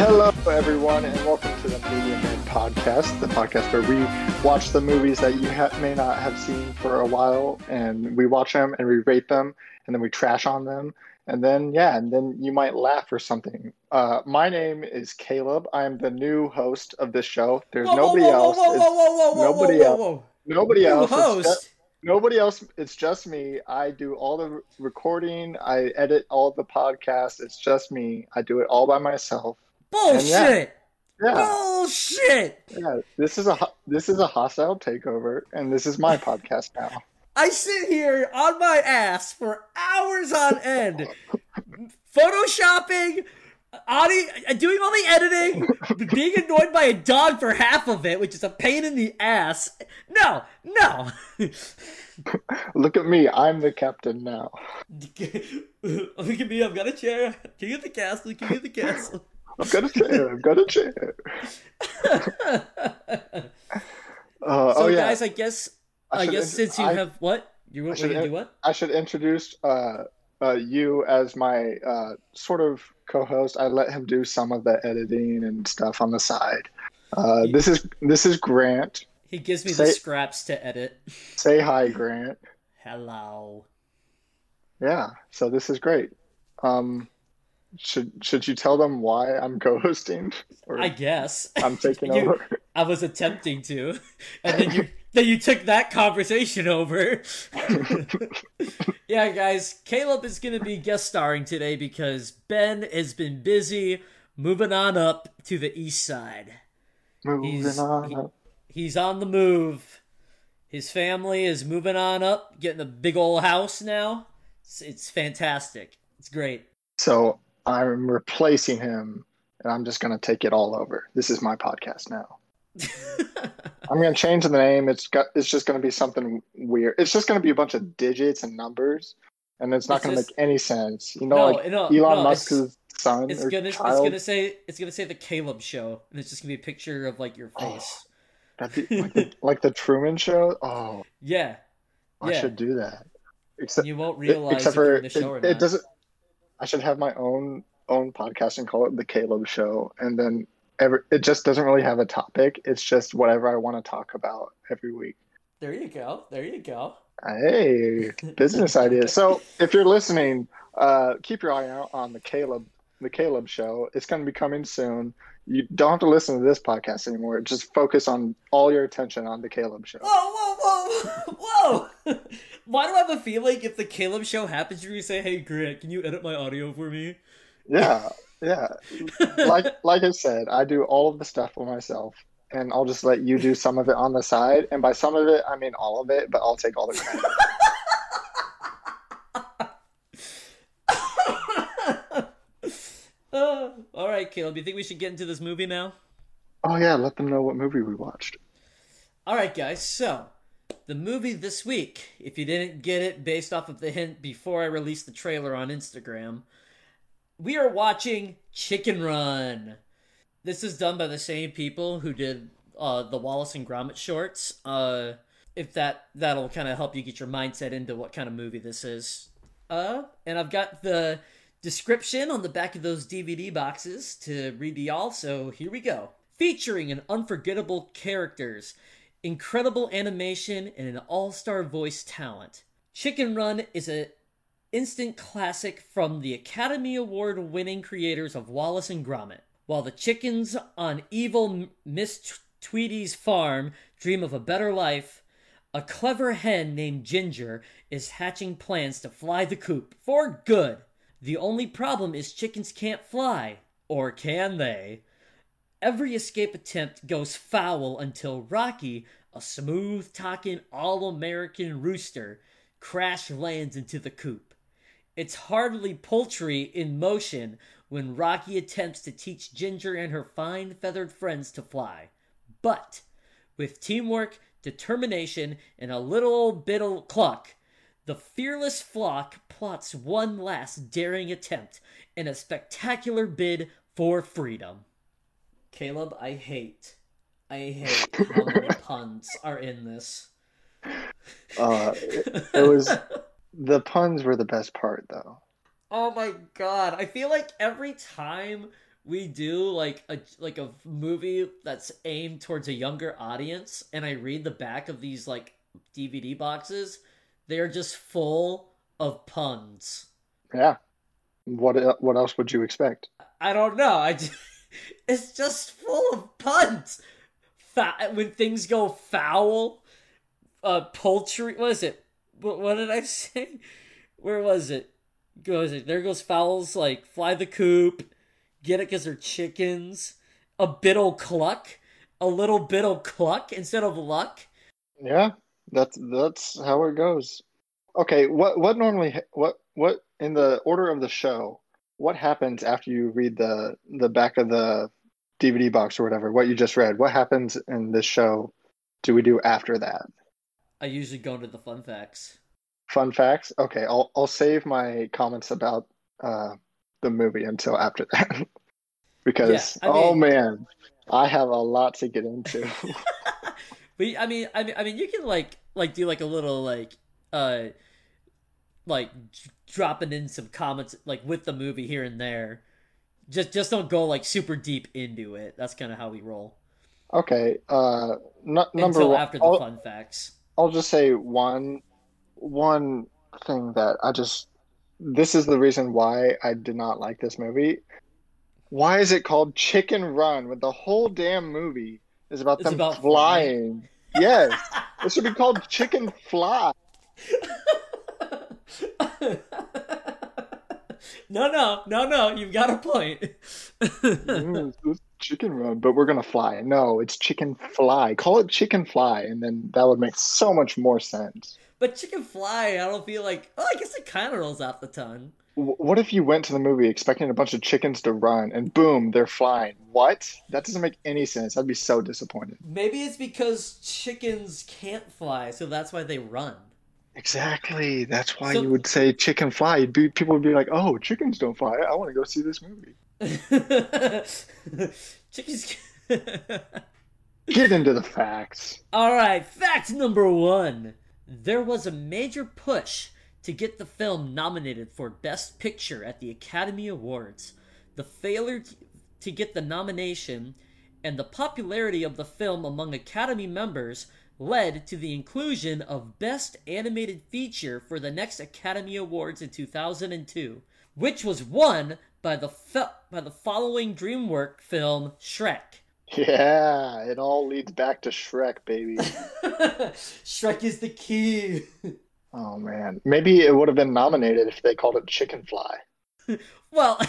Hello, everyone, and welcome to the Media Man podcast, the podcast where we watch the movies that you ha- may not have seen for a while, and we watch them and we rate them, and then we trash on them, and then yeah, and then you might laugh or something. Uh, my name is Caleb. I am the new host of this show. There's Whoa, nobody whoa, else. Whoa, whoa, whoa, whoa, whoa, nobody whoa, else. whoa, whoa. Nobody New else. Host. just- nobody else. It's just me. I do all the recording. I edit all the podcasts. It's just me. I do it all by myself. Bullshit. Yeah. Bullshit. Yeah, this is a this is a hostile takeover, and this is my podcast now. I sit here on my ass for hours on end, photoshopping, audio, doing all the editing, being annoyed by a dog for half of it, which is a pain in the ass. No, no. Look at me, I'm the captain now. Look at me, I've got a chair. King of the castle, king of the castle. I've got a chair. I've got a chair. Uh, so, oh yeah, guys, I guess I, should guess since you I- have what you I want to do what? I should introduce uh, uh, you as my uh, sort of co-host. I let him do some of the editing and stuff on the side. Uh, this is this is Grant. He gives me the scraps to edit. Say hi, Grant. Hello. Yeah, so this is great. Um, should should you tell them why I'm co-hosting? I guess I'm taking You- over. I was attempting to, and then you then you took that conversation over. yeah, guys, Caleb is gonna be guest starring today because Ben has been busy moving on up to the east side. Moving He's- on. he- up. He's on the move. His family is moving on up, getting a big old house now. It's, it's fantastic. It's great. So I'm replacing him, and I'm just gonna take it all over. This is my podcast now. I'm gonna change the name. It's got. It's just gonna be something weird. It's just gonna be a bunch of digits and numbers, and it's not gonna make any sense. You know, no, like no, Elon no, Musk's son It's or gonna it's gonna say it's gonna say the Caleb show, and it's just gonna be a picture of like your Oh. face. That'd be like, the, like the Truman Show. Oh, Yeah, I Yeah. should do that. Except, you won't realize except if for the show or it, it doesn't. I should have my own own podcast and call it the Caleb Show, and then every, it just doesn't really have a topic. It's just whatever I want to talk about every week. There you go. There you go. Hey, business idea. So if you're listening, uh, keep your eye out on the Caleb the Caleb Show. It's going to be coming soon. You don't have to listen to this podcast anymore. Just focus on all your attention on the Caleb Show. Whoa, whoa, whoa, whoa! Why do I have a feeling if the Caleb show happens, you're gonna say, "Hey, Grant, can you edit my audio for me?" Yeah, yeah. Like like I said, I do all of the stuff for myself, and I'll just let you do some of it on the side. And by some of it, I mean all of it, but I'll take all the credit. Uh, all right, Caleb. You think we should get into this movie now? oh yeah, let them know what movie we watched. All right, guys. So, the movie this week, if you didn't get it based off of the hint before I released the trailer on Instagram, we are watching Chicken Run. This is done by the same people who did uh, the Wallace and Gromit shorts. Uh, if that that'll kind of help you get your mindset into what kind of movie this is. Uh, and I've got the description on the back of those DVD boxes to read to y'all. So here we go. Featuring an unforgettable characters, incredible animation, and an all-star voice talent. Chicken Run is a instant classic from the Academy Award winning creators of Wallace and Gromit. While the chickens on evil Miss Tweedy's farm dream of a better life, a clever hen named Ginger is hatching plans to fly the coop for good. The only problem is chickens can't fly. Or can they? Every escape attempt goes foul until Rocky, a smooth talking all American rooster, crash lands into the coop. It's hardly poultry in motion when Rocky attempts to teach Ginger and her fine feathered friends to fly. But with teamwork, determination, and a little bit of cluck, the fearless flock plots one last daring attempt in a spectacular bid for freedom. Caleb, I hate. I hate how many puns are in this. Uh, it, it was the puns were the best part, though. Oh my god. I feel like every time we do like a like a movie that's aimed towards a younger audience and I read the back of these like DVD boxes, they are just full of puns. Yeah. What e- what else would you expect? I don't know. I just, it's just full of puns. When things go foul, uh, poultry. What is it? What, what did I say? Where was it? Goes it? There goes fowls. Like fly the coop. Get it because they're chickens. A biddle cluck. A little biddle cluck instead of luck. Yeah, that's that's how it goes. Okay, what what normally what what in the order of the show, what happens after you read the the back of the DVD box or whatever, what you just read? What happens in this show do we do after that? I usually go into the fun facts. Fun facts? Okay, I'll I'll save my comments about uh the movie until after that. because Yeah, oh mean- man, I have a lot to get into. But I mean, I mean, I mean, you can like like do like a little like uh like dropping in some comments like with the movie here and there. Just just don't go like super deep into it. That's kind of how we roll. Okay, uh n number Until one, after the I'll- fun facts. I'll just say one one thing that I just this is the reason why I did not like this movie. Why is it called Chicken Run when the whole damn movie is about It's them about flying? Yes, it should be called Chicken Fly. no, no, no, no. You've got a point. Mm, it's Chicken Run, but we're gonna fly. No, it's Chicken Fly. Call it Chicken Fly, and then that would make so much more sense. but chicken fly, I don't feel like. Oh, I guess it kind of rolls off the tongue. What if you went to the movie expecting a bunch of chickens to run, and boom, they're flying? What? That doesn't make any sense. I'd be so disappointed. Maybe it's because chickens can't fly, so that's why they run. Exactly. That's why So- you would say chicken fly. Be, people would be like, "Oh, chickens don't fly. I want to go see this movie." chickens. Get into the facts. All right, fact number one. There was a major push to get the film nominated for Best Picture at the Academy Awards. The failure to get the nomination and the popularity of the film among Academy members led to the inclusion of Best Animated Feature for the next Academy Awards in 2002, which was won by the fe- by the following DreamWorks film Shrek. Yeah, it all leads back to Shrek, baby. Shrek is the key. Oh man, maybe it would have been nominated if they called it Chicken Fly. Well,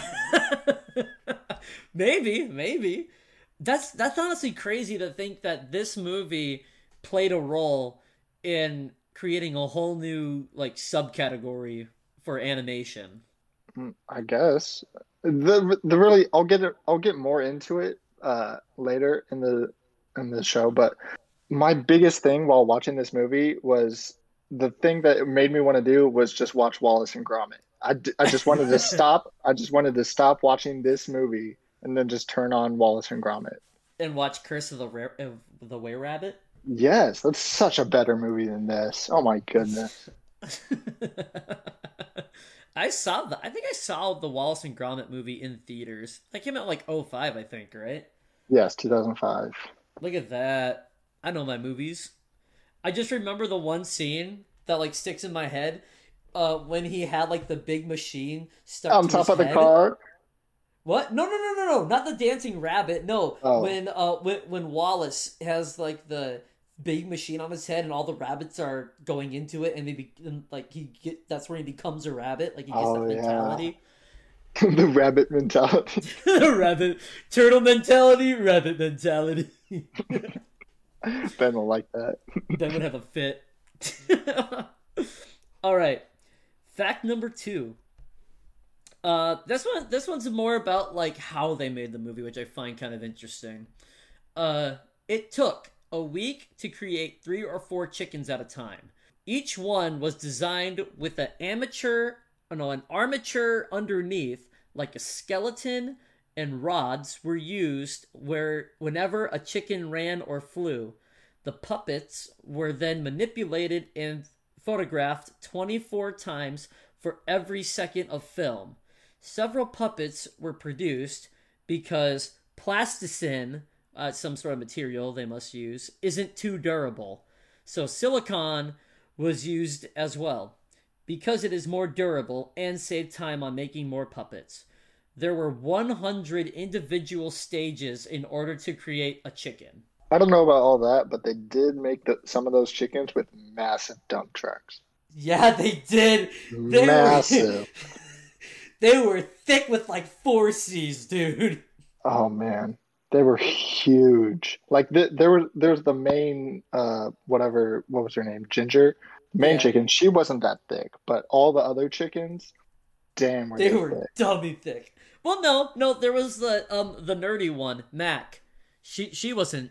maybe, maybe. That's that's honestly crazy to think that this movie played a role in creating a whole new like subcategory for animation. Mm, I guess the the really I'll get it I'll get more into it uh later in the in the show, but my biggest thing while watching this movie was the thing that made me want to do was just watch Wallace and Gromit. I, d- I just wanted to stop. I just wanted to stop watching this movie and then just turn on Wallace and Gromit. And watch Curse of the Rare of the Were Rabbit. Yes, that's such a better movie than this. Oh my goodness. I saw the I think I saw the Wallace and Gromit movie in theaters. That came out like 05, I think, right? Yes, 2005. Look at that. I know my movies. I just remember the one scene that like sticks in my head. Uh, when he had like the big machine stuck On to top of the car. What? No, no, no, no, no! Not the dancing rabbit. No, Oh. when uh when when Wallace has like the big machine on his head and all the rabbits are going into it and they be and, like he get that's where he becomes a rabbit like he gets Oh, that yeah. mentality the rabbit mentality. The rabbit turtle mentality rabbit mentality Ben will like that. Ben would have a fit. All right. Fact number two. Uh, this one, this one's more about like how they made the movie, which I find kind of interesting. Uh, it took a week to create three or four chickens at a time. Each one was designed with an amateur, no, an armature underneath, like a skeleton, and rods were used where whenever a chicken ran or flew. The puppets were then manipulated and photographed 24 times for every second of film. Several puppets were produced, because plasticine, uh, some sort of material they must use, isn't too durable. So silicon was used as well because it is more durable and saved time on making more puppets. There were 100 individual stages in order to create a chicken. I don't know about all that, but they did make the, some of those chickens with massive dump trucks. Yeah, they did. They massive. Were, they were thick with like four C's, dude. Oh man, they were huge. Like the, there was there's the main uh whatever what was her name Ginger main Yeah. chicken. She wasn't that thick, but all the other chickens, damn, were They they, were thick. dummy thick. Well, no, no, there was the um the nerdy one, Mac. She she wasn't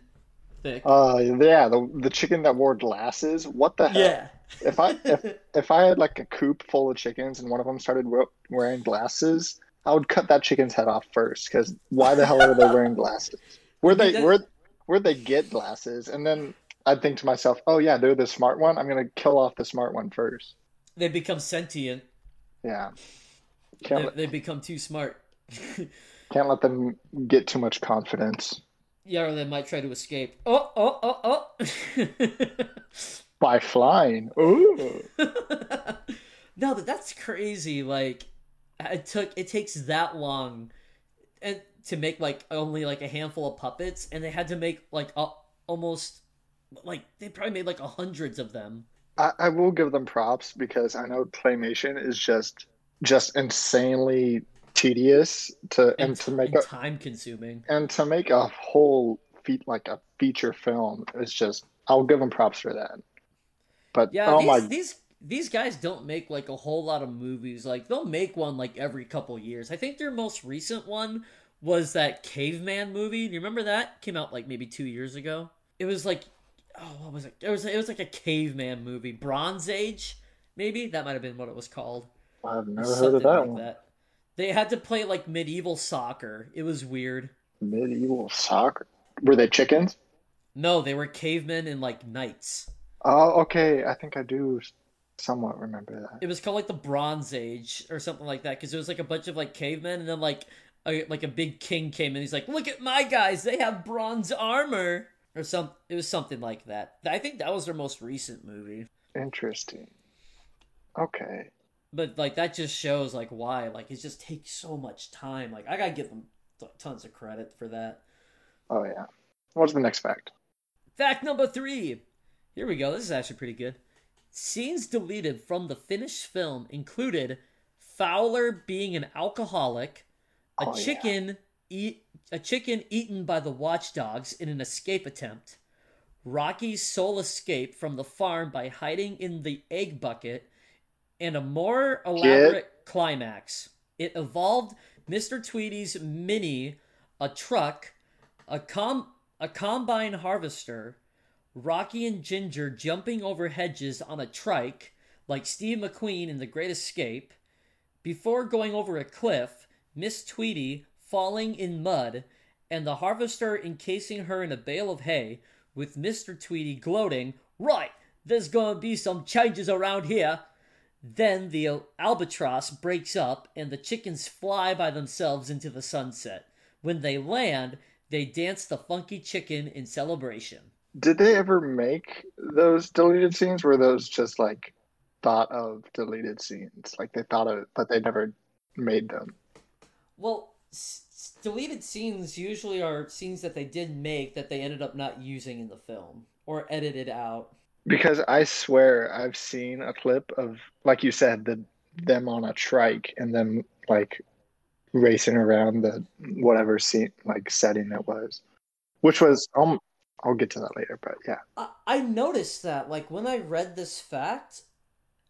thick. Uh yeah, the the chicken that wore glasses. What the hell? yeah. If I if if I had like a coop full of chickens and one of them started wearing glasses, I would cut that chicken's head off first. Because why the hell are they wearing glasses? Where they where where they get glasses? And then I'd think to myself, oh yeah, they're the smart one. I'm gonna kill off the smart one first. they become sentient. Yeah, They, let, they become too smart. can't let them get too much confidence yeah, or they might try to escape. Oh, oh, oh, oh. by flying. Ooh, no, but that's crazy. Like, it took it takes that long, and to make like only like a handful of puppets, and they had to make like a, almost like they probably made like hundreds of them. I, I will give them props because I know claymation is just just insanely tedious to and, to make and a time consuming. and to make a whole feat like a feature film is just I'll give them props for that. But Yeah, oh these, my these these guys don't make like a whole lot of movies. Like they'll make one like every couple years. I think their most recent one was that caveman movie. Do you remember that? Came out like maybe two years ago. It was like oh what was it? It was it was like a caveman movie. Bronze Age, maybe? That might have been what it was called. I've never Something heard of that like one. that. They had to play like medieval soccer. It was weird. Medieval soccer. Were they chickens? No, they were cavemen and like knights. Oh, okay. I think I do somewhat remember that. It was called like the Bronze Age or something like that because it was like a bunch of like cavemen and then like a, like a big king came in. He's like, "Look at my guys! They have bronze armor." Or some, it was something like that. I think that was their most recent movie. Interesting. Okay. But like that just shows like why like it just takes so much time. Like I gotta give them t- tons of credit for that. Oh yeah. What's the next fact? Fact number three. Here we go. This is actually pretty good. Scenes deleted from the finished film included Fowler being an alcoholic, a Oh, yeah. chicken eat a chicken eaten by the watchdogs in an escape attempt, Rocky's sole escape from the farm by hiding in the egg bucket, and a more elaborate climax. It involved Mr. Tweedy's mini, a truck, a com a combine harvester, Rocky and Ginger jumping over hedges on a trike like Steve McQueen in The Great Escape, before going over a cliff, Miss Tweedy falling in mud, and the harvester encasing her in a bale of hay, with Mr. Tweedy gloating, Right, there's gonna be some changes around here. Then the albatross breaks up and the chickens fly by themselves into the sunset. When they land, they dance the funky chicken in celebration. Did they ever make those deleted scenes? Were those just like thought of deleted scenes? Like they thought of, but they never made them. Well, s- deleted scenes usually are scenes that they did make that they ended up not using in the film or edited out. Because I swear I've seen a clip of, like you said, the them on a trike and them like racing around the whatever scene like setting it was, which was um I'll get to that later, but yeah. I, I noticed that, like, when I read this fact,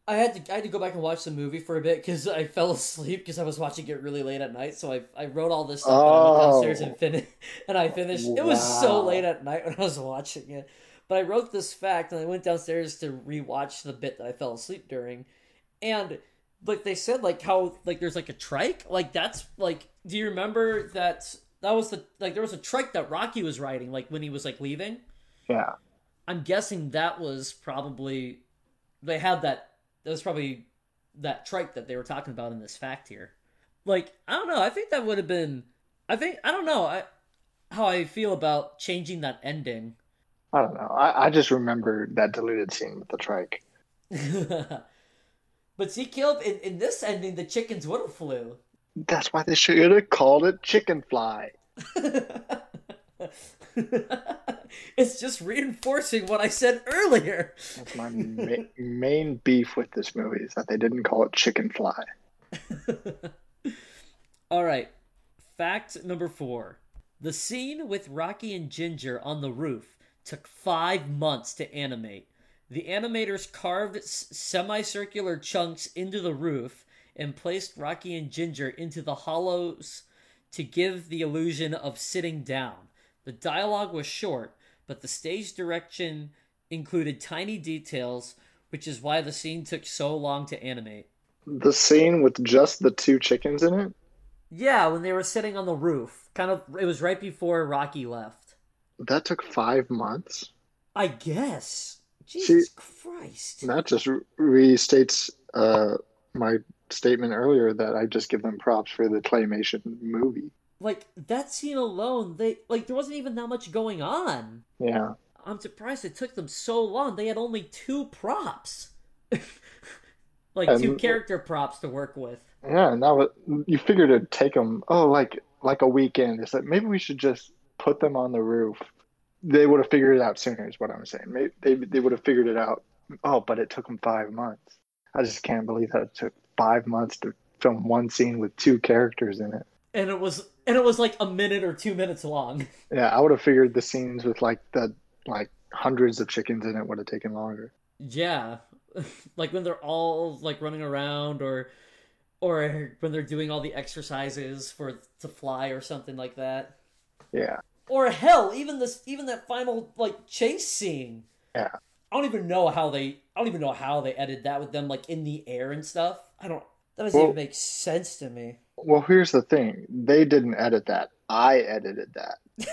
I had to I had to go back and watch the movie for a bit because I fell asleep because I was watching it really late at night. So I I wrote all this stuff and I went downstairs Oh. and finished and I finished. It was so late at night when I was watching it, but I wrote this fact and I went downstairs to rewatch the bit that I fell asleep during, and like they said, like how like there's like a trike, like that's like. Do you remember that? That was the like there was a trike that Rocky was riding like when he was like leaving. Yeah. I'm guessing that was probably they had that that was probably that trike that they were talking about in this fact here. Like, I don't know, I think that would have been I think I don't know I, how I feel about changing that ending. I don't know. I, I just remember that deleted scene with the trike. but see, Caleb, in, in this ending, the chickens would have flew. That's why they should have called it Chicken Fly. it's just reinforcing what I said earlier. That's my ma- main beef with this movie is that they didn't call it Chicken Fly. All right. Fact number four. The scene with Rocky and Ginger on the roof took five months to animate. The animators carved s- semicircular chunks into the roof and placed Rocky and Ginger into the hollows to give the illusion of sitting down. The dialogue was short, but the stage direction included tiny details, which is why the scene took so long to animate. The scene with just the two chickens in it? Yeah, when they were sitting on the roof. Kind of it was right before Rocky left. That took five months. I guess. Jesus Christ. That just restates uh, my statement earlier that I just give them props for the claymation movie. Like that scene alone, they like there wasn't even that much going on. Yeah. I'm surprised it took them so long. They had only two props. like And- two character props to work with. Yeah, and that was you figured it'd take them oh like like a weekend. It's like maybe we should just put them on the roof. They would have figured it out sooner, is what I'm saying. Maybe they they would have figured it out. Oh, but it took them five months. I just can't believe that it took five months to film one scene with two characters in it. And it was and it was like a minute or two minutes long. Yeah, I would have figured the scenes with like the like hundreds of chickens in it would have taken longer. Yeah. like when they're all like running around or or when they're doing all the exercises for to fly or something like that. Yeah, Or hell, even this even that final like chase scene. yeah. I don't even know how they I don't even know how they edited that with them like in the air and stuff. I don't that doesn't Well- even make sense to me. Well, here's the thing. They didn't edit that. I edited that.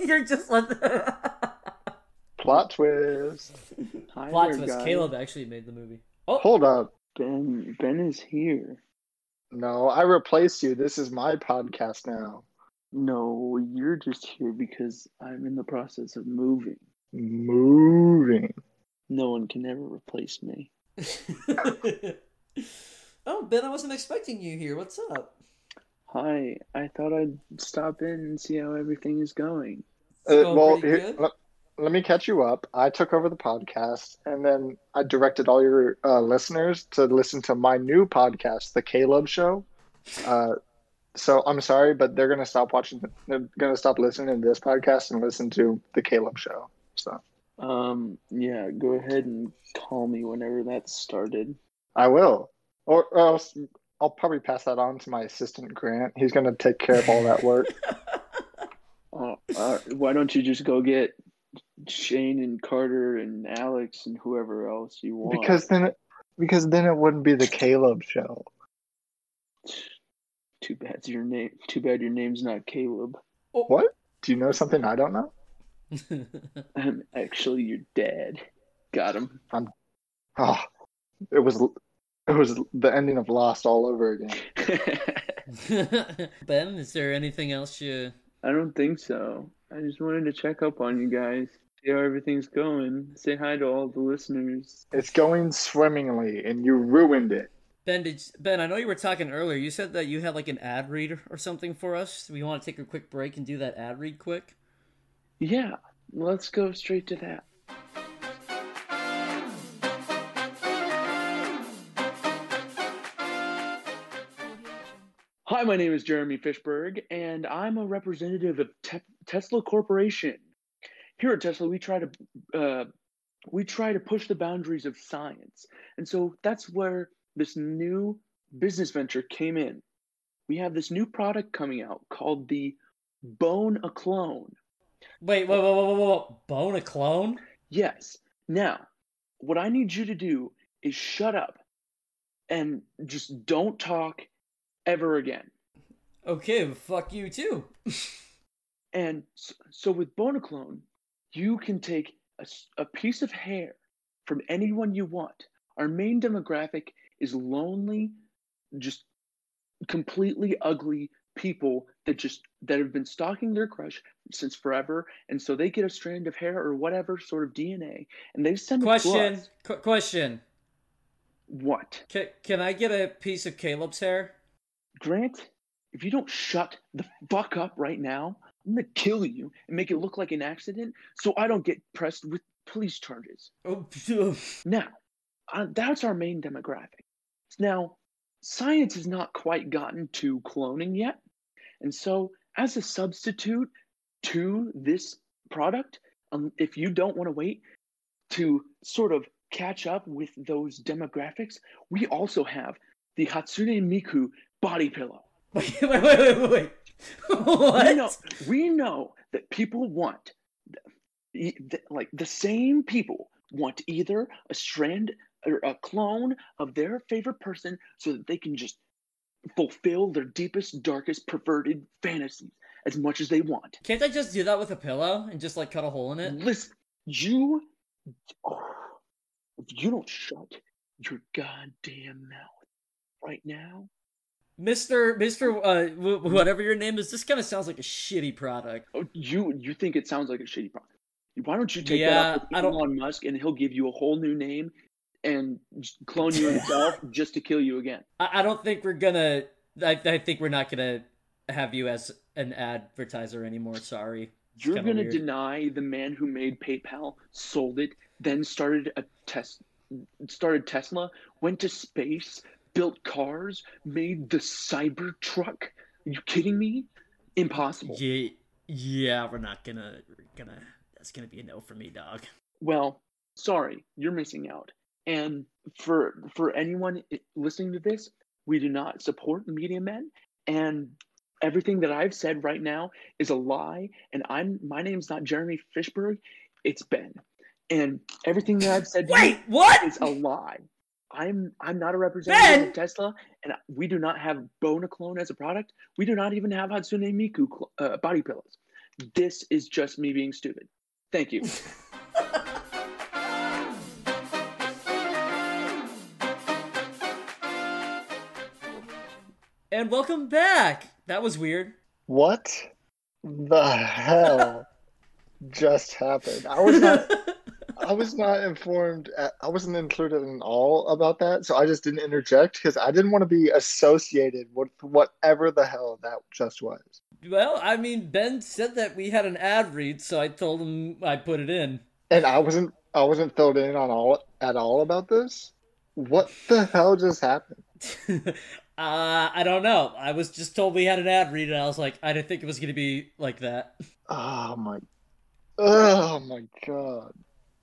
You're just like Plot twist. Hi Plot there, twist. guys. Caleb actually made the movie. Oh, Hold up. Ben Ben is here. No, I replaced you. This is my podcast now. No, you're just here because I'm in the process of moving. Moving. No one can ever replace me. oh, Ben, I wasn't expecting you here. What's up? Hi, I thought I'd stop in and see how everything is going. Uh, well, here, good. Let, me catch you up. I took over the podcast, and then I directed all your uh, listeners to listen to my new podcast, The Caleb Show. Uh, so I'm sorry, but they're gonna stop watching. They're gonna stop listening to this podcast and listen to The Caleb Show. So Um, yeah, go ahead and call me whenever that started. I will, or, or else I'll probably pass that on to my assistant Grant. He's gonna take care of all that work. Uh, uh, why don't you just go get Shane and Carter and Alex and whoever else you want? because then, it, because then it wouldn't be The Caleb Show. too bad your name. Too bad your name's not Caleb. Oh. What? Do you know something I don't know? I'm actually your dad. Got him. I'm. Oh, it was it was the ending of Lost all over again. ben, is there anything else you? I don't think so. I just wanted to check up on you guys, see how everything's going. Say hi to all the listeners. It's going swimmingly, and you ruined it. Ben, did Ben? I know you were talking earlier. You said that you had like an ad read or something for us. We want to take a quick break and do that ad read quick. Yeah, let's go straight to that. Hi, my name is Jeremy Fishberg, and I'm a representative of Te- Tesla Corporation. Here at Tesla, we try to uh, we try to push the boundaries of science, and so that's where this new business venture came in. We have this new product coming out called the Bone a Clone. Wait, whoa, whoa, whoa, whoa, whoa! Bone a clone? Yes. Now, what I need you to do is shut up and just don't talk ever again. Okay, fuck you too. And so, so with Bonaclone, you can take a piece of hair from anyone you want. Our main demographic is lonely just completely ugly people that just that have been stalking their crush since forever and so they get a strand of hair or whatever sort of dna and they send Question. Qu- question. what Can, can I get a piece of Caleb's hair? grant if you don't shut the fuck up right now i'm gonna kill you and make it look like an accident so i don't get pressed with police charges Oh, Now, uh, that's our main demographic. Now, science has not quite gotten to cloning yet. And so, as a substitute to this product, um, if you don't want to wait to sort of catch up with those demographics, we also have the Hatsune Miku body pillow. wait, wait, wait, wait, wait. What? We know, we know that people want, like the same people want either a strand or a clone of their favorite person so that they can just fulfill their deepest, darkest, perverted fantasies as much as they want. Can't I just do that with a pillow and just like cut a hole in it? Listen, you, oh, if you don't shut your goddamn mouth right now, Mister, Mister, uh, whatever your name is, this kind of sounds like a shitty product. oh, you you think it sounds like a shitty product. Why don't you take Yeah, that up with Elon Musk and he'll give you a whole new name and clone you himself just to kill you again? I, I don't think we're gonna. I, I think we're not gonna have you as an advertiser anymore. Sorry. It's You're gonna weird. deny the man who made PayPal, sold it, then started a test, started Tesla, went to space, built cars, made the Cybertruck. Are you kidding me? Impossible. Yeah, yeah, we're not gonna. We're gonna. That's gonna be a no for me, dog. Well, sorry, you're missing out. And for for anyone listening to this, we do not support media men, and everything that I've said right now is a lie. And I'm my name's not Jeremy Fishberg, it's Ben. And everything that I've said Wait, what? is a lie. I'm I'm not a representative Ben! of Tesla, and we do not have Bonaclone as a product. We do not even have Hatsune Miku cl- uh, body pillows. This is just me being stupid. Thank you. And welcome back. That was weird. What the hell just happened? I was not. I was not informed. At, I wasn't included in all about that, so I just didn't interject because I didn't want to be associated with whatever the hell that just was. well, I mean, Ben said that we had an ad read, so I told him I put it in. And I wasn't. I wasn't filled in on all at all about this. What the hell just happened? uh, I don't know. I was just told we had an ad read, and I was like, I didn't think it was gonna be like that. Oh my. Oh my god.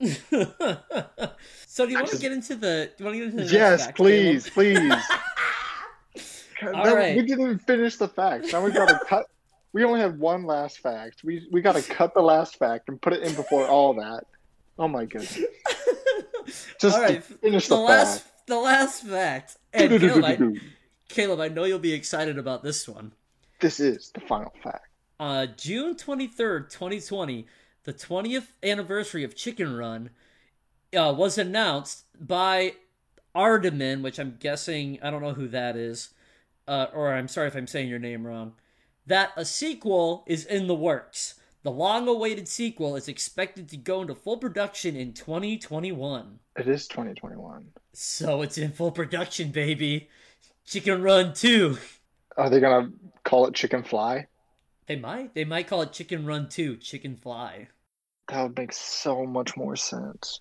so, do you want to get into the? Do you want to get into the? Yes, fact, please, please. God, All that- right. We didn't finish the facts. Now we gotta cut. We only have one last fact. We we gotta cut the last fact and put it in before all that. Oh my goodness. Just All right, finish the the, last, fact. the last fact. And Caleb I, Caleb, I know you'll be excited about this one. This is the final fact. Uh, June 23rd, 2020, the 20th anniversary of Chicken Run uh, was announced by Ardaman, which I'm guessing, I don't know who that is, uh, or I'm sorry if I'm saying your name wrong, that a sequel is in the works. The long awaited sequel is expected to go into full production in 2021. It is 2021. So it's in full production, baby. Chicken Run 2. Are they gonna call it Chicken Fly? They might. They might call it Chicken Run 2, Chicken Fly. That would make so much more sense.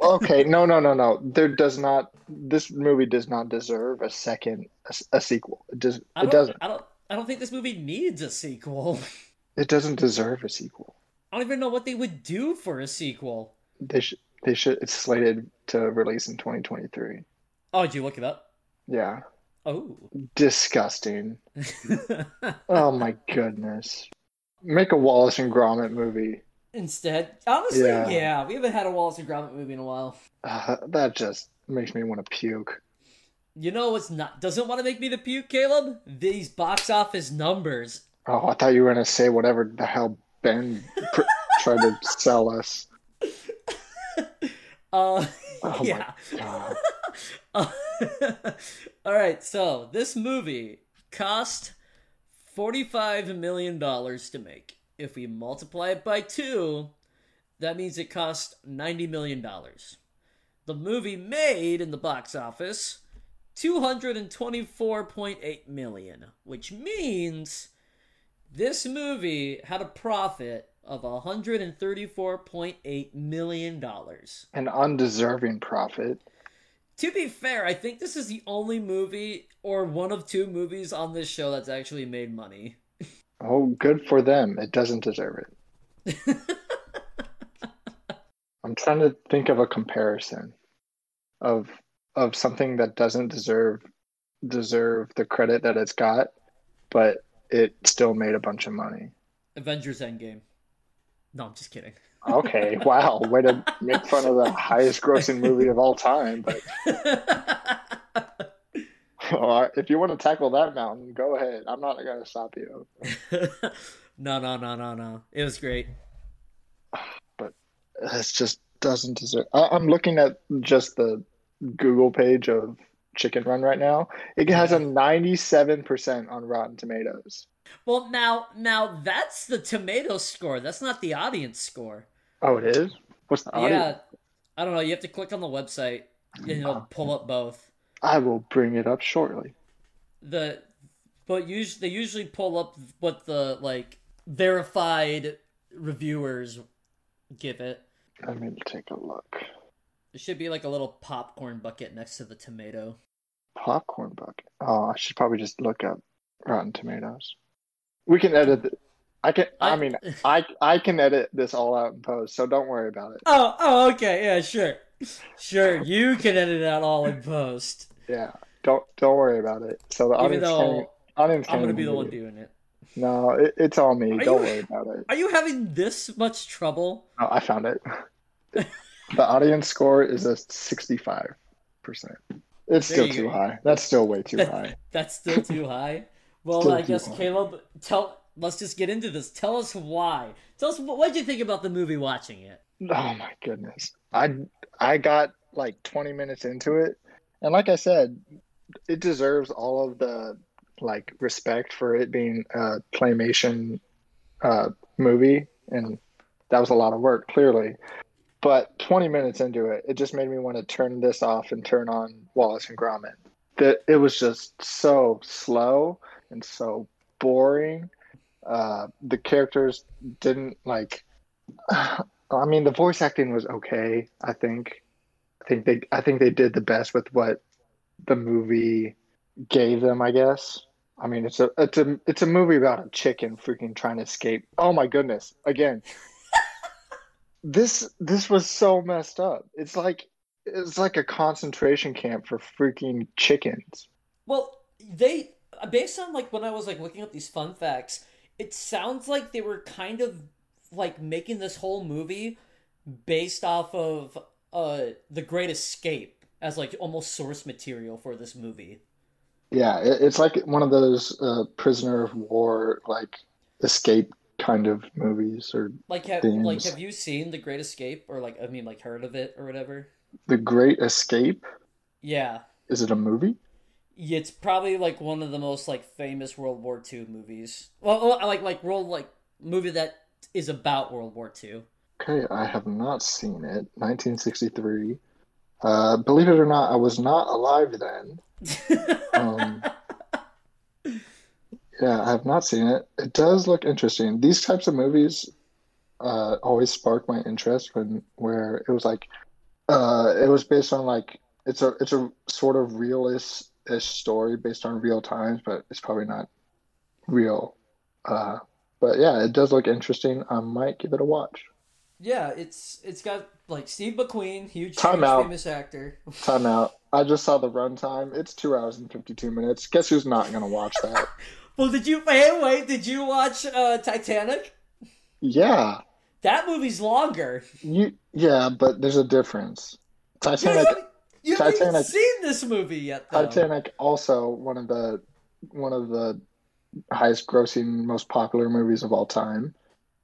Okay, no, no, no, no. There does not. This movie does not deserve a second a, a sequel. It does. It doesn't. I don't. I don't think this movie needs a sequel. It doesn't deserve a sequel. I don't even know what they would do for a sequel. They should. They should. It's slated to release in 2023. Oh, did you look it up? Yeah. Oh. Disgusting. Oh my goodness. Make a Wallace and Gromit movie. Instead, honestly, yeah. Yeah. we haven't had a Wallace and Gromit movie in a while. Uh, that just makes me want to puke. You know what's not doesn't want to make me to puke, Caleb? These box office numbers. Oh, I thought you were gonna say whatever the hell Ben pr- tried to sell us. Uh, Oh yeah. god. All right, so this movie cost $45 million to make. If we multiply it by two, that means it cost $90 million. The movie made in the box office 224.8 million, which means this movie had a profit of 134.8 million dollars. An undeserving profit. To be fair, I think this is the only movie or one of two movies on this show that's actually made money. Oh, good for them. It doesn't deserve it. I'm trying to think of a comparison of of something that doesn't deserve deserve the credit that it's got, but it still made a bunch of money. Avengers Endgame. No, I'm just kidding. Okay, wow, way to make fun of the highest grossing movie of all time. But well, if you want to tackle that mountain, go ahead. I'm not going to stop you. no, no, no, no, no. It was great. But it just doesn't deserve. I, I'm looking at just the Google page of Chicken Run right now. It has a 97% on Rotten Tomatoes. Well, now, now that's the tomato score. That's not the audience score. Oh, it is. What's the audience? Yeah, I don't know. You have to click on the website, and it'll pull up both. I will bring it up shortly. The, but usually they usually pull up what the like verified reviewers give it. Let me take a look. It should be like a little popcorn bucket next to the tomato. Popcorn bucket. Oh, I should probably just look up Rotten Tomatoes. We can edit. The, I can. I, I- mean, I I can edit this all out in post, so don't worry about it. Oh, oh, okay, yeah, sure, sure. You can edit it out all in post. Yeah, don't don't worry about it. So the audience. Audience I'm gonna be the one doing it. No, it, it's all me. Are don't you- worry about it. Are you having this much trouble? Oh, I found it. the audience score is a sixty-five percent. It's There still too go. high. That's still way too high. That's still too high. Well, Still I guess high. Caleb, tell. Let's just get into this. Tell us why. Tell us what did you think about the movie watching it. Oh my goodness. I I got like 20 minutes into it and like I said, it deserves all of the like respect for it being a claymation uh movie and that was a lot of work clearly. But 20 minutes into it, it just made me want to turn this off and turn on Wallace and Gromit. That it was just so slow and so boring. Uh, the characters didn't like I mean, the voice acting was okay. I think, I think they, I think they did the best with what the movie gave them. I guess. I mean, it's a, it's a, it's a movie about a chicken freaking trying to escape. Oh my goodness! Again, this, this was so messed up. It's like, it's like a concentration camp for freaking chickens. Well, they based on like when I was like looking up these fun facts, it sounds like they were kind of like making this whole movie based off of uh The Great Escape as like almost source material for this movie. Yeah, it's like one of those uh, prisoner of war like escape kind of movies or Like have Themes. like have you seen The Great Escape or like I mean like heard of it or whatever? The Great Escape. Yeah. Is it a movie? It's probably like one of the most like famous World War II movies. Well, like like world like movie that is about World War II. Okay, I have not seen it. 1963. Uh, believe it or not, I was not alive then. Um, yeah, I have not seen it. It does look interesting. These types of movies uh, always spark my interest when where it was like uh, it was based on like it's a it's a sort of realist-ish story based on real times, but it's probably not real. Uh, but yeah, it does look interesting. I might give it a watch. Yeah, it's it's got like Steve McQueen, huge, Time huge famous actor. Time out. I just saw the runtime. It's two hours and 52 minutes. Guess who's not going to watch that? Well, did you wait? Wait, did you watch uh, Titanic? yeah. That movie's longer. You yeah, but there's a difference. You Titanic haven't, you haven't even seen this movie yet, though. Titanic also one of the one of the highest grossing most popular movies of all time.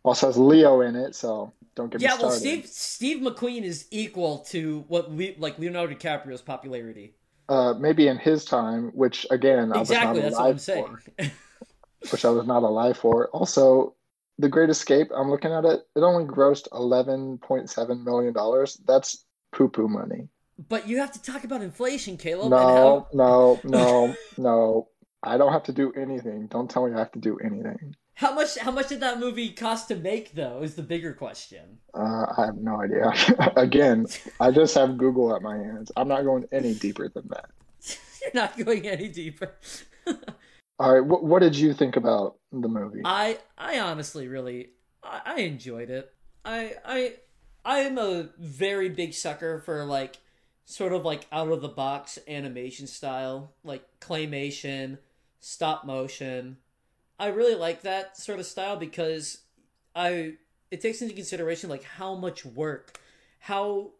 Also has Leo in it, so don't get Yeah, me well. Steve Steve McQueen is equal to what Le- like Leonardo DiCaprio's popularity. uh, maybe in his time, which again exactly, I was not alive what I'm saying. for, which I was not alive for. Also, The Great Escape. I'm looking at it. It only grossed 11.7 million dollars. That's poo poo money. But you have to talk about inflation, Caleb. No, how... no, no, no. I don't have to do anything. Don't tell me I have to do anything. How much? How much did that movie cost to make, though? Is the bigger question. Uh, I have no idea. Again, I just have Google at my hands. I'm not going any deeper than that. You're not going any deeper. All right. What, what did you think about the movie? I I honestly really I, I enjoyed it. I I I am a very big sucker for like sort of like out of the box animation style, like claymation, stop motion. I really like that sort of style because I it takes into consideration like how much work, how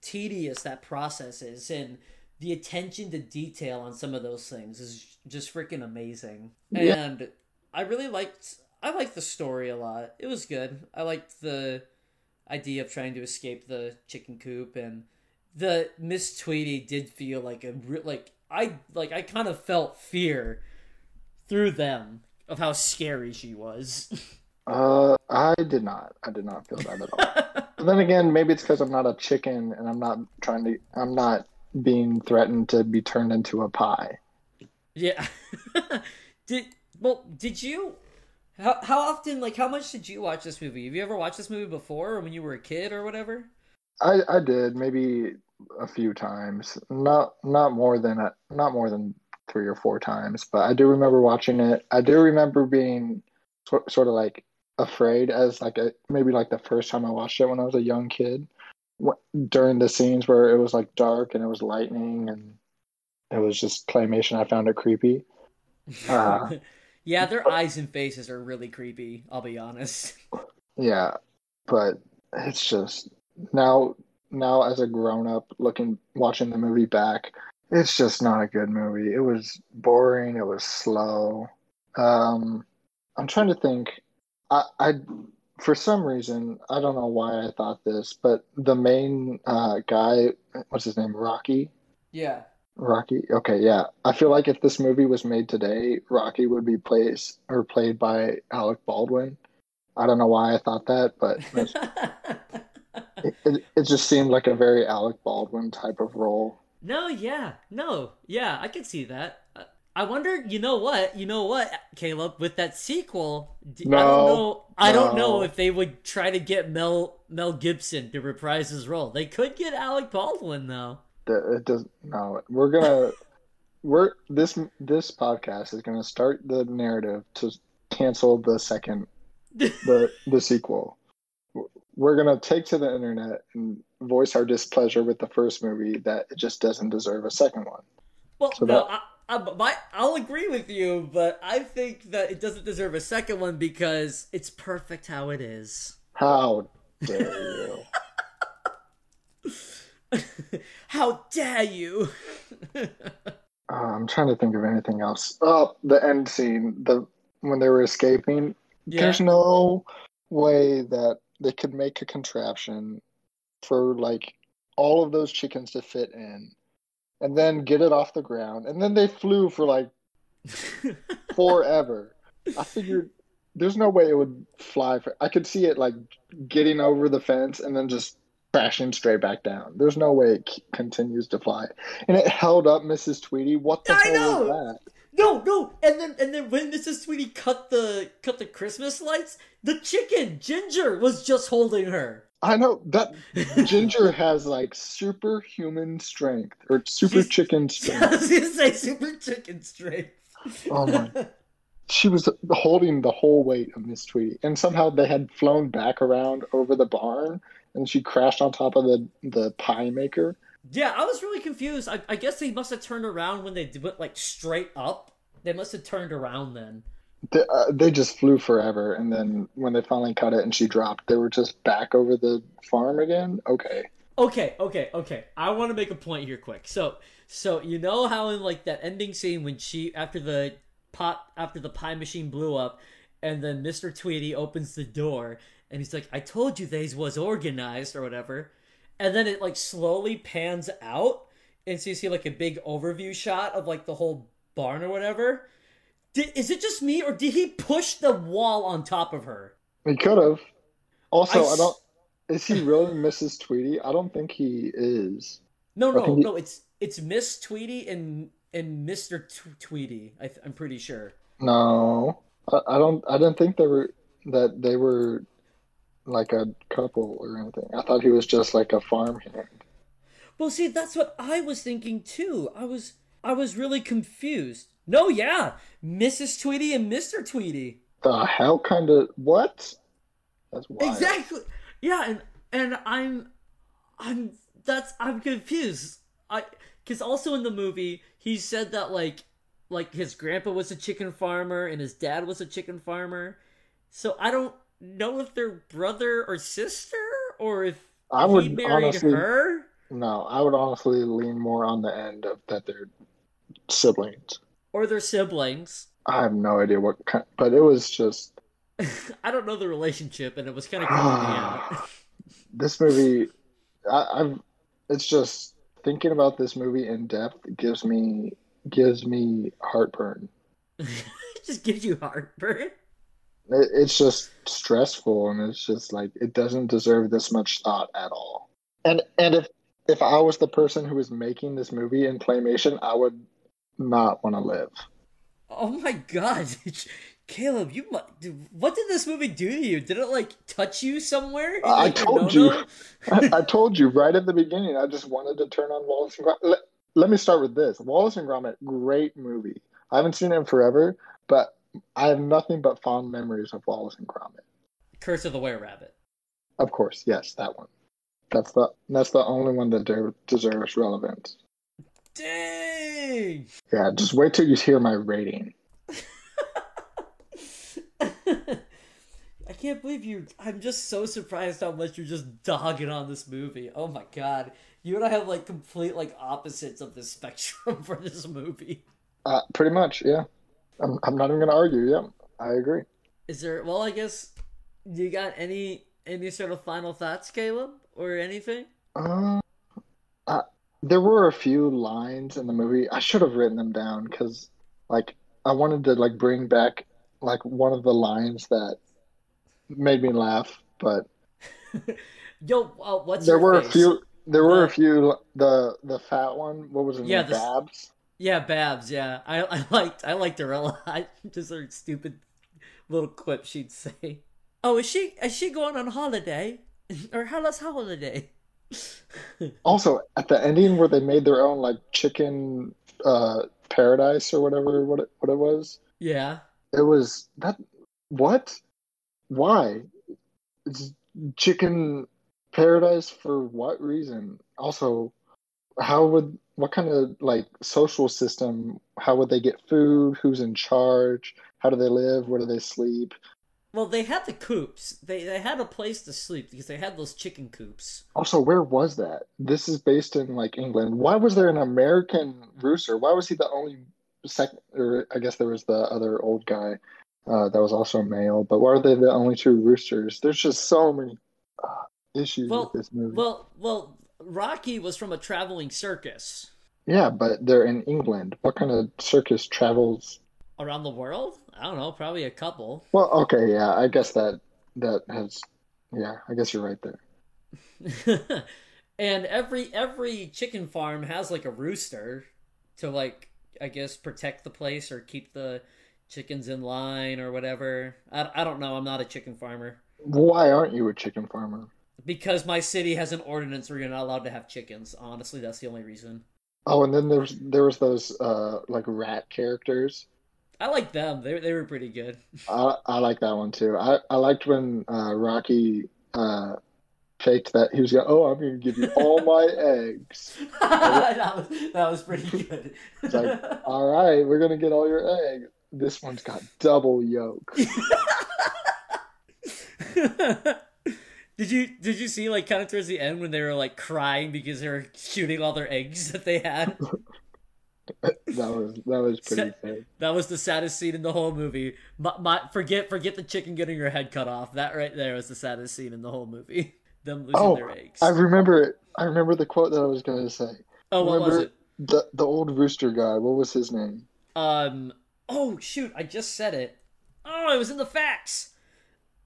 tedious that process is and the attention to detail on some of those things is just freaking amazing. Yeah. And I really liked I liked the story a lot. It was good. I liked the idea of trying to escape the chicken coop and the Miss Tweedy did feel like a like I like I kind of felt fear through them of how scary she was. Uh, I did not. I did not feel that at all. but then again, maybe it's because I'm not a chicken and I'm not trying to. I'm not being threatened to be turned into a pie. yeah. did well? Did you? How how often? Like, how much did you watch this movie? Have you ever watched this movie before, or when you were a kid, or whatever? I I did maybe a few times. Not not more than a, not more than three or four times. But I do remember watching it. I do remember being sort sort of like afraid as like a maybe like the first time I watched it when I was a young kid. During the scenes where it was like dark and it was lightning and it was just claymation, I found it creepy. Uh, yeah, their eyes and faces are really creepy. I'll be honest. Yeah, but it's just now now as a grown up looking watching the movie back, it's just not a good movie. It was boring, it was slow. Um I'm trying to think I I for some reason, I don't know why I thought this, but the main uh guy, what's his name? Rocky? Yeah. Rocky. Okay, yeah. I feel like if this movie was made today, Rocky would be plays or played by Alec Baldwin. I don't know why I thought that, but it, it, it just seemed like a very Alec Baldwin type of role. No, yeah, no, yeah, I can see that. Uh, I wonder, you know what, you know what, Caleb, with that sequel, d- I No, don't know, I don't know if they would try to get Mel Mel Gibson to reprise his role. They could get Alec Baldwin though. The- It does no. We're gonna we're this this podcast is gonna start the narrative to cancel the second the the sequel. We're gonna take to the internet and voice our displeasure with the first movie that it just doesn't deserve a second one. Well, So no, that- I, I, my, I'll agree with you, but I think that it doesn't deserve a second one because it's perfect how it is. How dare you? how dare you? Uh, I'm trying to think of anything else. Oh, the end scene, the when they were escaping. Yeah. There's no way that they could make a contraption for like all of those chickens to fit in, and then get it off the ground, and then they flew for like forever. I figured there's no way it would fly. For, I could see it like getting over the fence and then just crashing straight back down. There's no way it c- continues to fly. And it held up Mrs. Tweedy. What the I hell was that? No, no, and then and then when Mrs. Sweetie cut the cut the Christmas lights, the chicken Ginger was just holding her. I know that Ginger has like superhuman strength or super She's- chicken I strength. was gonna say super chicken strength. Oh my. She was holding the whole weight of Miss Tweedy, and somehow they had flown back around over the barn, and she crashed on top of the the pie maker. Yeah, I was really confused. I, I guess they must have turned around when they went like straight up. They must have turned around then. They, uh, they just flew forever, and then when they finally cut it and she dropped, they were just back over the farm again. Okay, Okay, okay, okay. I want to make a point here quick. So, so you know how in like that ending scene when she after the pot after the pie machine blew up, and then Mr. Tweedy opens the door and he's like, "I told you these was organized or whatever," and then it like slowly pans out. and so you see like a big overview shot of like the whole barn or whatever. Did, is it just me or did he push the wall on top of her? He could have. Also, I don't. Is he really Mrs. Tweedy? I don't think he is. No, I no, he- no. It's it's Miss Tweedy and and Mister T- Tweedy. I th- I'm pretty sure. No, I, I don't. I didn't think they were that they were like a couple or anything. I thought he was just like a farmhand. Well, see, that's what I was thinking too. I was I was really confused. No, yeah, Mrs. Tweedy and Mister Tweedy. The hell kind of what? That's wild. Exactly. Yeah, and and I'm I'm that's I'm confused. I cuz also in the movie he said that like like his grandpa was a chicken farmer and his dad was a chicken farmer. So I don't know if they're brother or sister or if I he would married honestly her. no. I would honestly lean more on the end of that they're siblings. or their siblings. I have no idea what kind, but it was just I don't know the relationship, and it was kind of out. this movie. I, I've. It's just thinking about this movie in depth gives me gives me heartburn. it just gives you heartburn. It, it's just stressful, and it's just like it doesn't deserve this much thought at all. And and if if I was the person who was making this movie in claymation, I would not want to live. Oh my god, Caleb, you dude, what did this movie do to you? Did it like touch you somewhere? I like, your told you. I, I told you right at the beginning. I just wanted to turn on Wallace and Gromit. Let, let me start with this: Wallace and Gromit, great movie. I haven't seen it in forever, but I have nothing but fond memories of Wallace and Gromit. Curse of the Were Rabbit. Of course, yes, that one. That's the that's the only one that de- deserves relevance. Dang. Yeah, just wait till you hear my rating. I can't believe you. I'm just so surprised how much you're just dogging on this movie. Oh my god, you and I have like complete like opposites of the spectrum for this movie. Uh, pretty much, yeah. I'm I'm not even gonna argue. Yeah, I agree. Is there? Well, I guess you got any any sort of final thoughts, Caleb, or anything? Uh, uh, there were a few lines in the movie. I should have written them down because, like, I wanted to like bring back like one of the lines that made me laugh. But Yo, uh, what's there were a few. There were a few. The the fat one. What was his Yeah, the Babs. Yeah, Babs. Yeah, I I liked I liked her a lot. Just her stupid little quip she'd say. Oh, is she is she going on holiday? or how how's holiday? Also, at the ending where they made their own like chicken uh paradise or whatever what it, what it was. yeah. It was that what? Why? It's chicken paradise for what reason? Also, how would what kind of like social system? How would they get food? Who's in charge? How do they live? Where do they sleep? Well, they had the coops. They they had a place to sleep because they had those chicken coops. Also, where was that? This is based in like England. Why was there an American rooster? Why was he the only second? Or I guess there was the other old guy uh, that was also a male. But why are they the only two roosters? There's just so many uh, issues Well, with this movie. Well, well, Rocky was from a traveling circus yeah, but they're in England. What kind of circus travels? around the world. I don't know, probably a couple. Well, okay, yeah, I guess that that has. Yeah, I guess you're right there. and every every chicken farm has like a rooster to like I guess protect the place or keep the chickens in line or whatever. I, I don't know. I'm not a chicken farmer Why aren't you a chicken farmer? because my city has an ordinance where you're not allowed to have chickens. Honestly, that's the only reason. Oh, and then there's there was those uh like rat characters. I like them. They they were pretty good. I I like that one too. I I liked when uh, Rocky uh, faked that he was going. Oh, I'm going to give you all my eggs. that was that was pretty good. It's like, all right, we're going to get all your eggs. This one's got double yolk. Did you did you see like kind of towards the end when they were like crying because they were shooting all their eggs that they had? That was that was pretty Sa- sad. That was the saddest scene in the whole movie. My, my forget forget the chicken getting her head cut off. That right there was the saddest scene in the whole movie. Them losing Oh, their eggs. I remember it. I remember the quote that I was going to say. Oh, what was Remember it? the the old rooster guy? What was his name? Um. Oh shoot! I just said it. Oh, it was in the facts.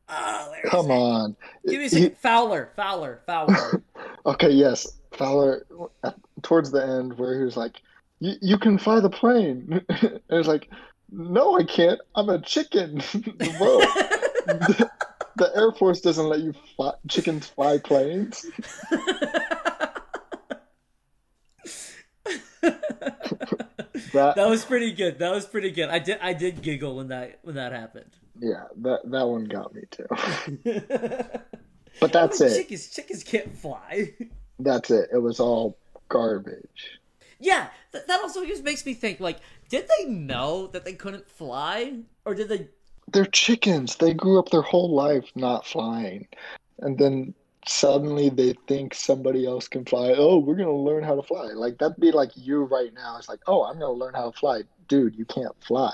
Oh, Come on. Give me a He- Fowler. Fowler. Fowler. Okay, yes, Fowler. Towards the end, where he was like, "You you can fly the plane," and it's like, "No, I can't. I'm a chicken." The, the Air Force doesn't let you fly, chickens fly planes. That that was pretty good. That was pretty good. I did. I did giggle when that when that happened. Yeah, that that one got me too. But that's it. Chickens. Can't fly. That's it. It was all garbage. Yeah, th- that also just makes me think. Like, did they know that they couldn't fly, or did they? They're chickens. They grew up their whole life not flying. And then suddenly they think somebody else can fly. Oh, we're going to learn how to fly. Like, that'd be like you right now. It's like, oh, I'm going to learn how to fly. Dude, you can't fly.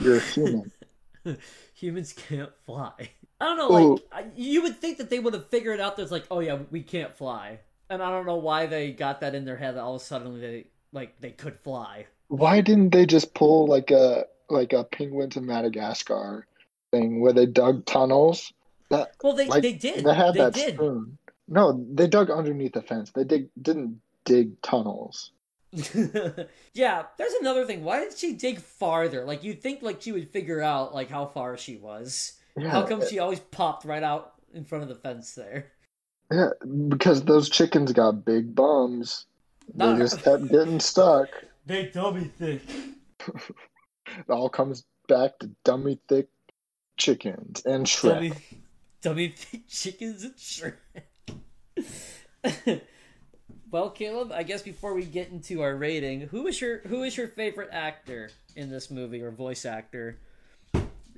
You're a human. Humans can't fly. I don't know. Like, Ooh. You would think that they would have figured out. There's like, oh yeah, we can't fly, and I don't know why they got that in their head that all of a sudden they like they could fly. Why didn't they just pull like a like a penguin to Madagascar thing where they dug tunnels? That Well, they like they did. they had that did. spoon. No, they dug underneath the fence. They dig didn't dig tunnels. yeah, there's another thing. Why did she dig farther? Like you'd think like she would figure out like how far she was. Yeah, How come she always popped right out in front of the fence there? Yeah, because those chickens got big bums. They just kept getting stuck. Big dummy thick. It all comes back to dummy thick chickens and Shrek. Dummy, dummy thick chickens and Shrek. well, Caleb, I guess before we get into our rating, who is your who is your favorite actor in this movie or voice actor?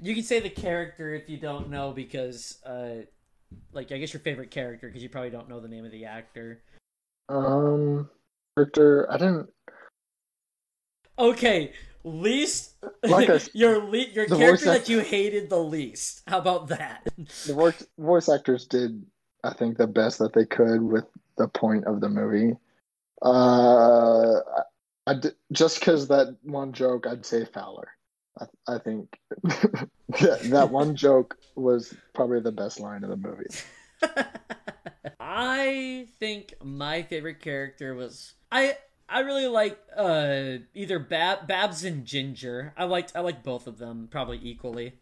You can say the character if you don't know because, uh, like, I guess your favorite character because you probably don't know the name of the actor. Um, Victor, I didn't. Okay, least Like s- your le- your character that you hated the least. How about that? The voice voice actors did, I think, the best that they could with the point of the movie. Uh, I, just because that one joke, I'd say Fowler. I, I think that, that one joke was probably the best line of the movie. I think my favorite character was I I really like uh either Bab Babs and Ginger. I liked I liked both of them probably equally.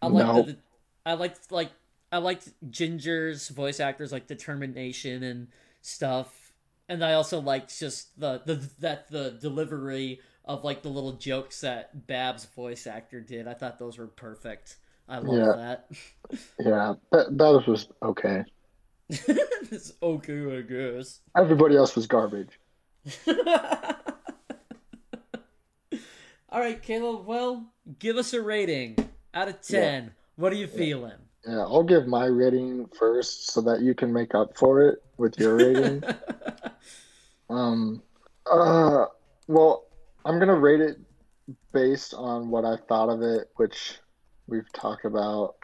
I liked No. the, I liked like I liked Ginger's voice actors like determination and stuff. And I also liked just the, the that the delivery of like the little jokes that Bab's voice actor did. I thought those were perfect. I love Yeah. that. Yeah, that that was okay. it's okay, I guess. Everybody else was garbage. All right, Caleb. Well, give us a rating out of ten. What are you feeling? Yeah, I'll give my rating first so that you can make up for it with your rating. um, uh, well, I'm gonna rate it based on what I thought of it, which we've talked about,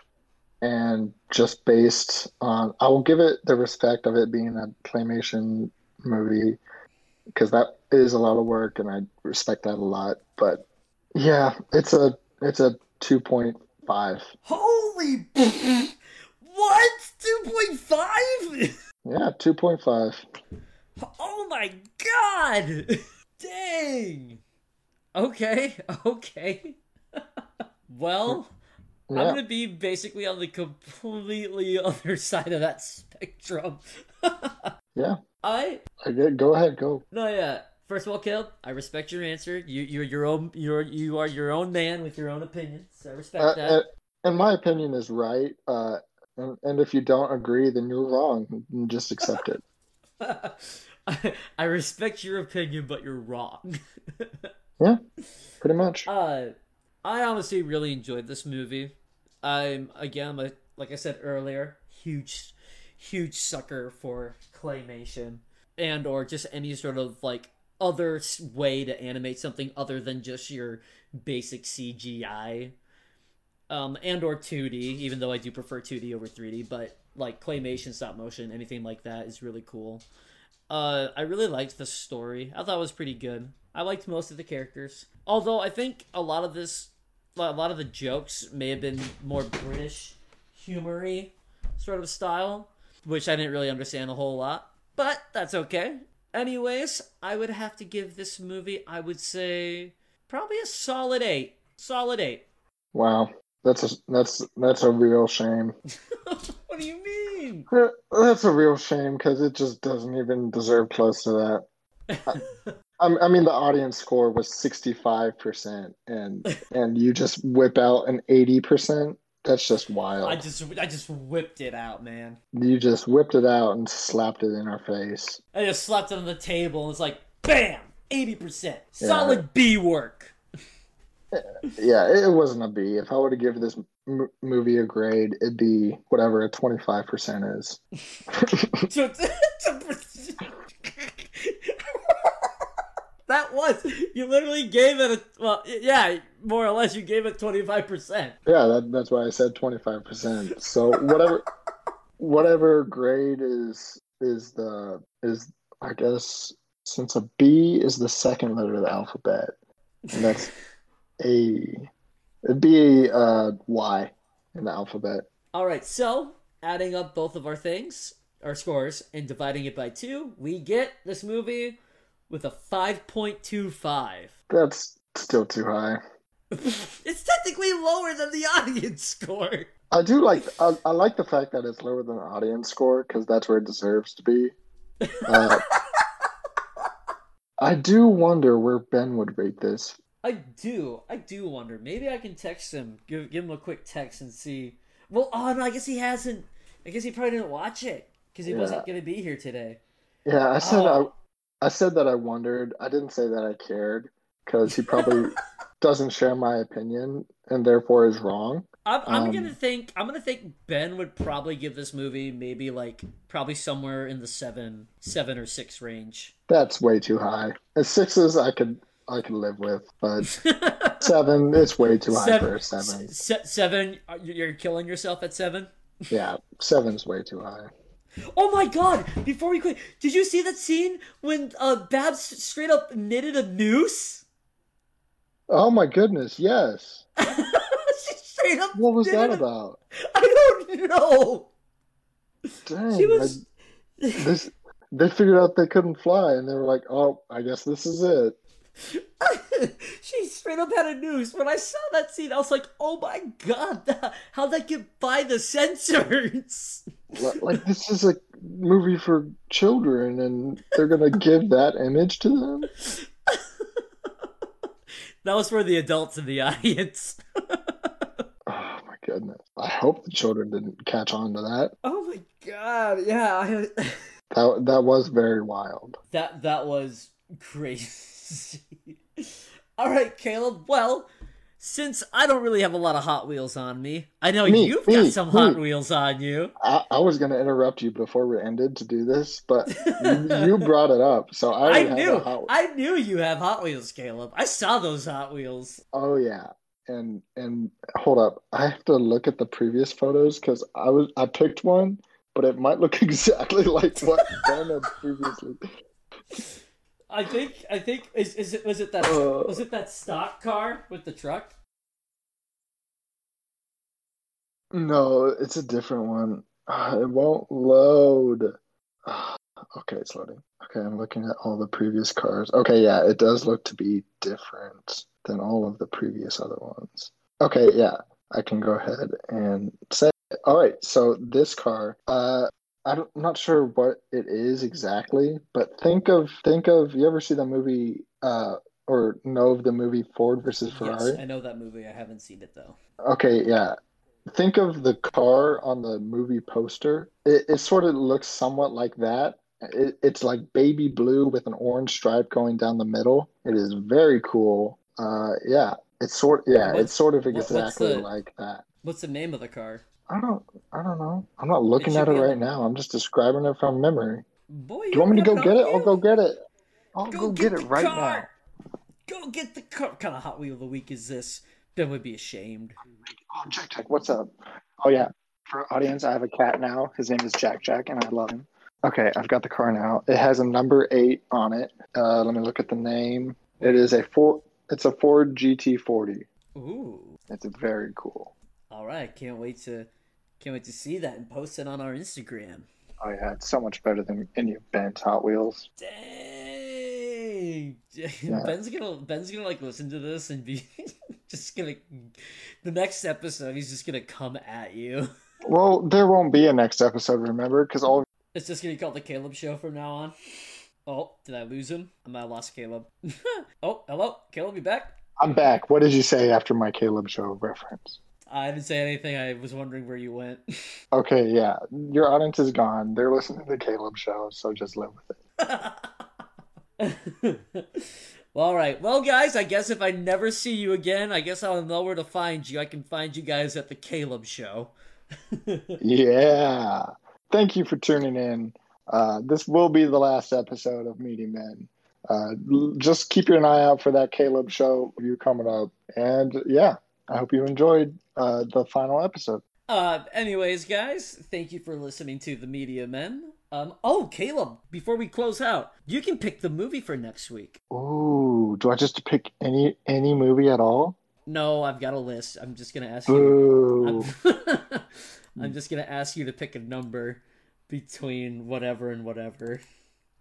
and just based on, I will give it the respect of it being a claymation movie because that is a lot of work, and I respect that a lot. But yeah, it's a it's a two point five. Holy what? Two point five? Yeah, two point five. Oh my god! Dang. Okay. Okay. well, hmm. I'm gonna be basically on the completely other side of that spectrum. Yeah. I I get, go ahead, go. No, yeah. First of all, Caleb, I respect your answer. You, you're your own. You're you are your own man with your own opinions. I respect Uh, that. uh, and my opinion is right. Uh, and, and if you don't agree, then you're wrong. Just accept it. I, I respect your opinion, but you're wrong. Yeah, pretty much. uh, I honestly really enjoyed this movie. I'm again, I'm a, like I said earlier, huge, huge sucker for claymation and or just any sort of like other way to animate something other than just your basic CGI. Um, and or 2D, even though I do prefer 2D over 3D, but like claymation, stop motion, anything like that is really cool. Uh, I really liked the story. I thought it was pretty good. I liked most of the characters. Although I think a lot of this, a lot of the jokes may have been more British humory sort of style, which I didn't really understand a whole lot. But that's okay. Anyways, I would have to give this movie, I would say, probably a solid eight. Solid eight. Wow, that's a that's that's a real shame. what do you mean? That's a real shame because it just doesn't even deserve close to that. I, I mean, the audience score was sixty five percent, and and you just whip out an eighty percent. That's just wild. I just I just whipped it out, man. You just whipped it out and slapped it in our face. I just slapped it on the table and it's like, bam, eighty percent, solid B work. Yeah, it wasn't a B. If I were to give this m- movie a grade, it'd be whatever a twenty five percent is. that was you literally gave it a well yeah more or less you gave it 25% yeah that, that's why i said 25% so whatever whatever grade is is the is i guess since a b is the second letter of the alphabet and that's a it'd be a uh, y in the alphabet. All right so adding up both of our things our scores and dividing it by two we get this movie with a 5.25. That's still too high. it's technically lower than the audience score. I do like I, I like the fact that it's lower than the audience score because that's where it deserves to be. Uh, I do wonder where Ben would rate this. I do. I do wonder. Maybe I can text him, give give him a quick text and see. Well, oh no, I guess he hasn't. I guess he probably didn't watch it because he yeah. wasn't going to be here today. Yeah, I said oh. I I said that I wondered. I didn't say that I cared because he probably doesn't share my opinion and therefore is wrong. I'm, I'm um, gonna think. I'm gonna think Ben would probably give this movie maybe like probably somewhere in the seven, seven or six range. That's way too high. At sixes, I could I could live with, but seven, it's way too high seven, for a seven. seven, you're killing yourself at seven. Yeah, seven's way too high. Oh my god! Before we quit, did you see that scene when uh, Babs straight up knitted a noose? Oh my goodness! Yes. she straight up. What was that a... about? I don't know. Dang! she was. I, this, they figured out they couldn't fly, and they were like, "Oh, I guess this is it." she straight up had a noose. When I saw that scene, I was like, "Oh my god, how'd that get by the censors?" Like this is a movie for children, and they're gonna give that image to them. that was for the adults in the audience. oh my goodness! I hope the children didn't catch on to that. Oh my god! Yeah, I... that that was very wild. That that was crazy. All right, Caleb. Well, since I don't really have a lot of Hot Wheels on me, I know me, you've me, got some me. Hot Wheels on you. I, I was going to interrupt you before we ended to do this, but you, brought it up, so I, I knew. I knew you have Hot Wheels, Caleb. I saw those Hot Wheels. Oh yeah, and and hold up, I have to look at the previous photos because I was I picked one, but it might look exactly like what Ben had previously. I think I think is is it was it that uh, was it that stock car with the truck? No, it's a different one. Uh, it won't load. Okay, it's loading. Okay, I'm looking at all the previous cars. Okay, yeah, it does look to be different than all of the previous other ones. Okay, yeah, I can go ahead and say. All right, so this car, uh, I'm not sure what it is exactly, but think of think of you ever see the movie uh or know of the movie Ford versus Ferrari? Yes, I know that movie. I haven't seen it though. Okay, yeah. Think of the car on the movie poster. It, it sort of looks somewhat like that. It, it's like baby blue with an orange stripe going down the middle. It is very cool. Uh, yeah, it's sort yeah, what's, it's sort of exactly the, like that. What's the name of the car? I don't. I don't know. I'm not looking at it right now. I'm just describing it from memory. Boy, do you want me to go get it? I'll go get it. I'll go, go get, get, it right car. now. Go get the car. What kind of Hot Wheel of the week is this? Ben would be ashamed. Oh, Jack Jack, what's up? Oh yeah, for audience, I have a cat now. His name is Jack Jack, and I love him. Okay, I've got the car now. It has a number eight on it. Uh, let me look at the name. It is a Ford. It's a Ford GT40. Ooh. It's very cool. All right. Can't wait to can't wait to see that and post it on our Instagram. Oh yeah, it's so much better than any of Ben's Hot Wheels. Dang. Ben's gonna Ben's gonna like listen to this and be just gonna the next episode he's just gonna come at you. Well, there won't be a next episode, remember? Because all It's just gonna be called the Caleb Show from now on. Oh, did I lose him? I might have lost Caleb. oh, hello, Caleb, you back? I'm back. What did you say after my Caleb show reference? I didn't say anything. I was wondering where you went. Okay, yeah, your audience is gone. They're listening to the Caleb show, so just live with it. well, all right. Well, guys, I guess if I never see you again, I guess I'll know where to find you. I can find you guys at the Caleb Show. Yeah. Thank you for tuning in. Uh, this will be the last episode of Media Men. Uh, just keep your eye out for that Caleb show you coming up. And yeah, I hope you enjoyed uh, the final episode. Uh, anyways, guys, thank you for listening to the Media Men. Um, oh, Caleb, before we close out, you can pick the movie for next week. Ooh, do I just pick any any movie at all? No, I've got a list. I'm just gonna ask you. Ooh. I'm, I'm just gonna ask you to pick a number between whatever and whatever.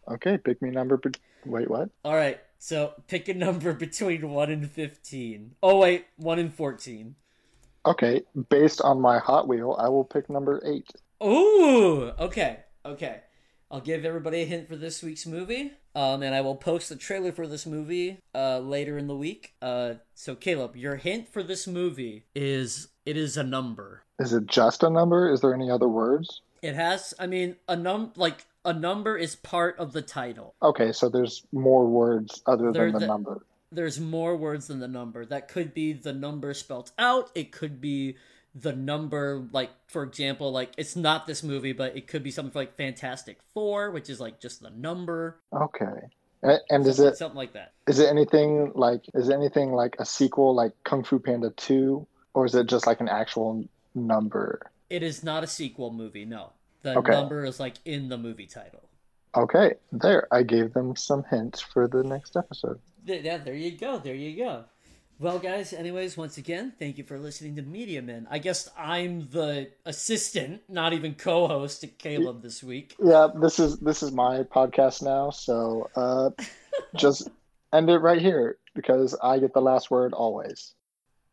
Okay, pick me number. be- Wait, what? All right, so pick a number between one and fifteen. Oh wait, one and fourteen. Okay, based on my Hot Wheel, I will pick number eight. Ooh, okay, okay. I'll give everybody a hint for this week's movie. Um, and I will post the trailer for this movie uh, later in the week. Uh, so Caleb, your hint for this movie is it is a number. Is it just a number? Is there any other words? It has, I mean, a num like a number is part of the title. Okay, so there's more words other There- than the the- number. There's more words than the number. That could be the number spelt out. It could be the number, like for example, like it's not this movie, but it could be something like Fantastic Four, which is like just the number. Okay. A- And is it something like that? is it anything like is it anything like a sequel like Kung Fu Panda 2 or is it just like an actual number? It is not a sequel movie. No, the Okay. number is like in the movie title. Okay, there. I gave them some hints for the next episode. Yeah, there you go. There you go. Well, guys, anyways, once again, thank you for listening to Media Men. I guess I'm the assistant, not even co-host to Caleb this week. Yeah, this is this is my podcast now, so uh just end it right here because I get the last word always.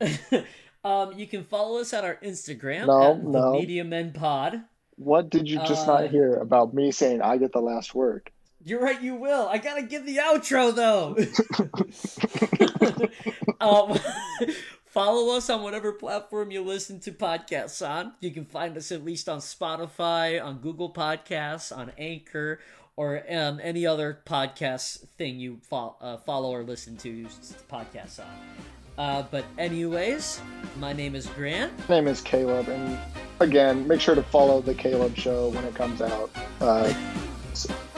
um, you can follow us at our Instagram No, at no. the Media Men Pod. What did you just Uh, not hear about me saying I get the last word? You're right, you will. I gotta give the outro though. um, follow us on whatever platform you listen to podcasts on. You can find us at least on Spotify, on Google Podcasts, on Anchor, or um, any other podcast thing you fo- uh, follow or listen to podcasts on. Uh, but anyways, my name is Grant. My name is Caleb, and again, make sure to follow the Caleb Show when it comes out. Uh,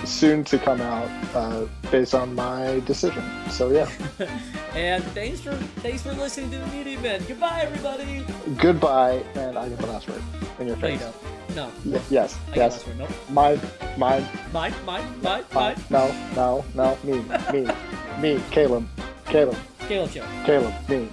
soon to come out, uh, based on my decision. So yeah, And thanks for thanks for listening to the Media Men. Goodbye, everybody. goodbye, and I get the last word in your No, you face. No. Y- yes, I yes. guess we're nope. Mine, mine, Mine, mine, mine, mine. mine. No, no, no. Me, me, me. Caleb, Caleb, Caleb show. Caleb. Me.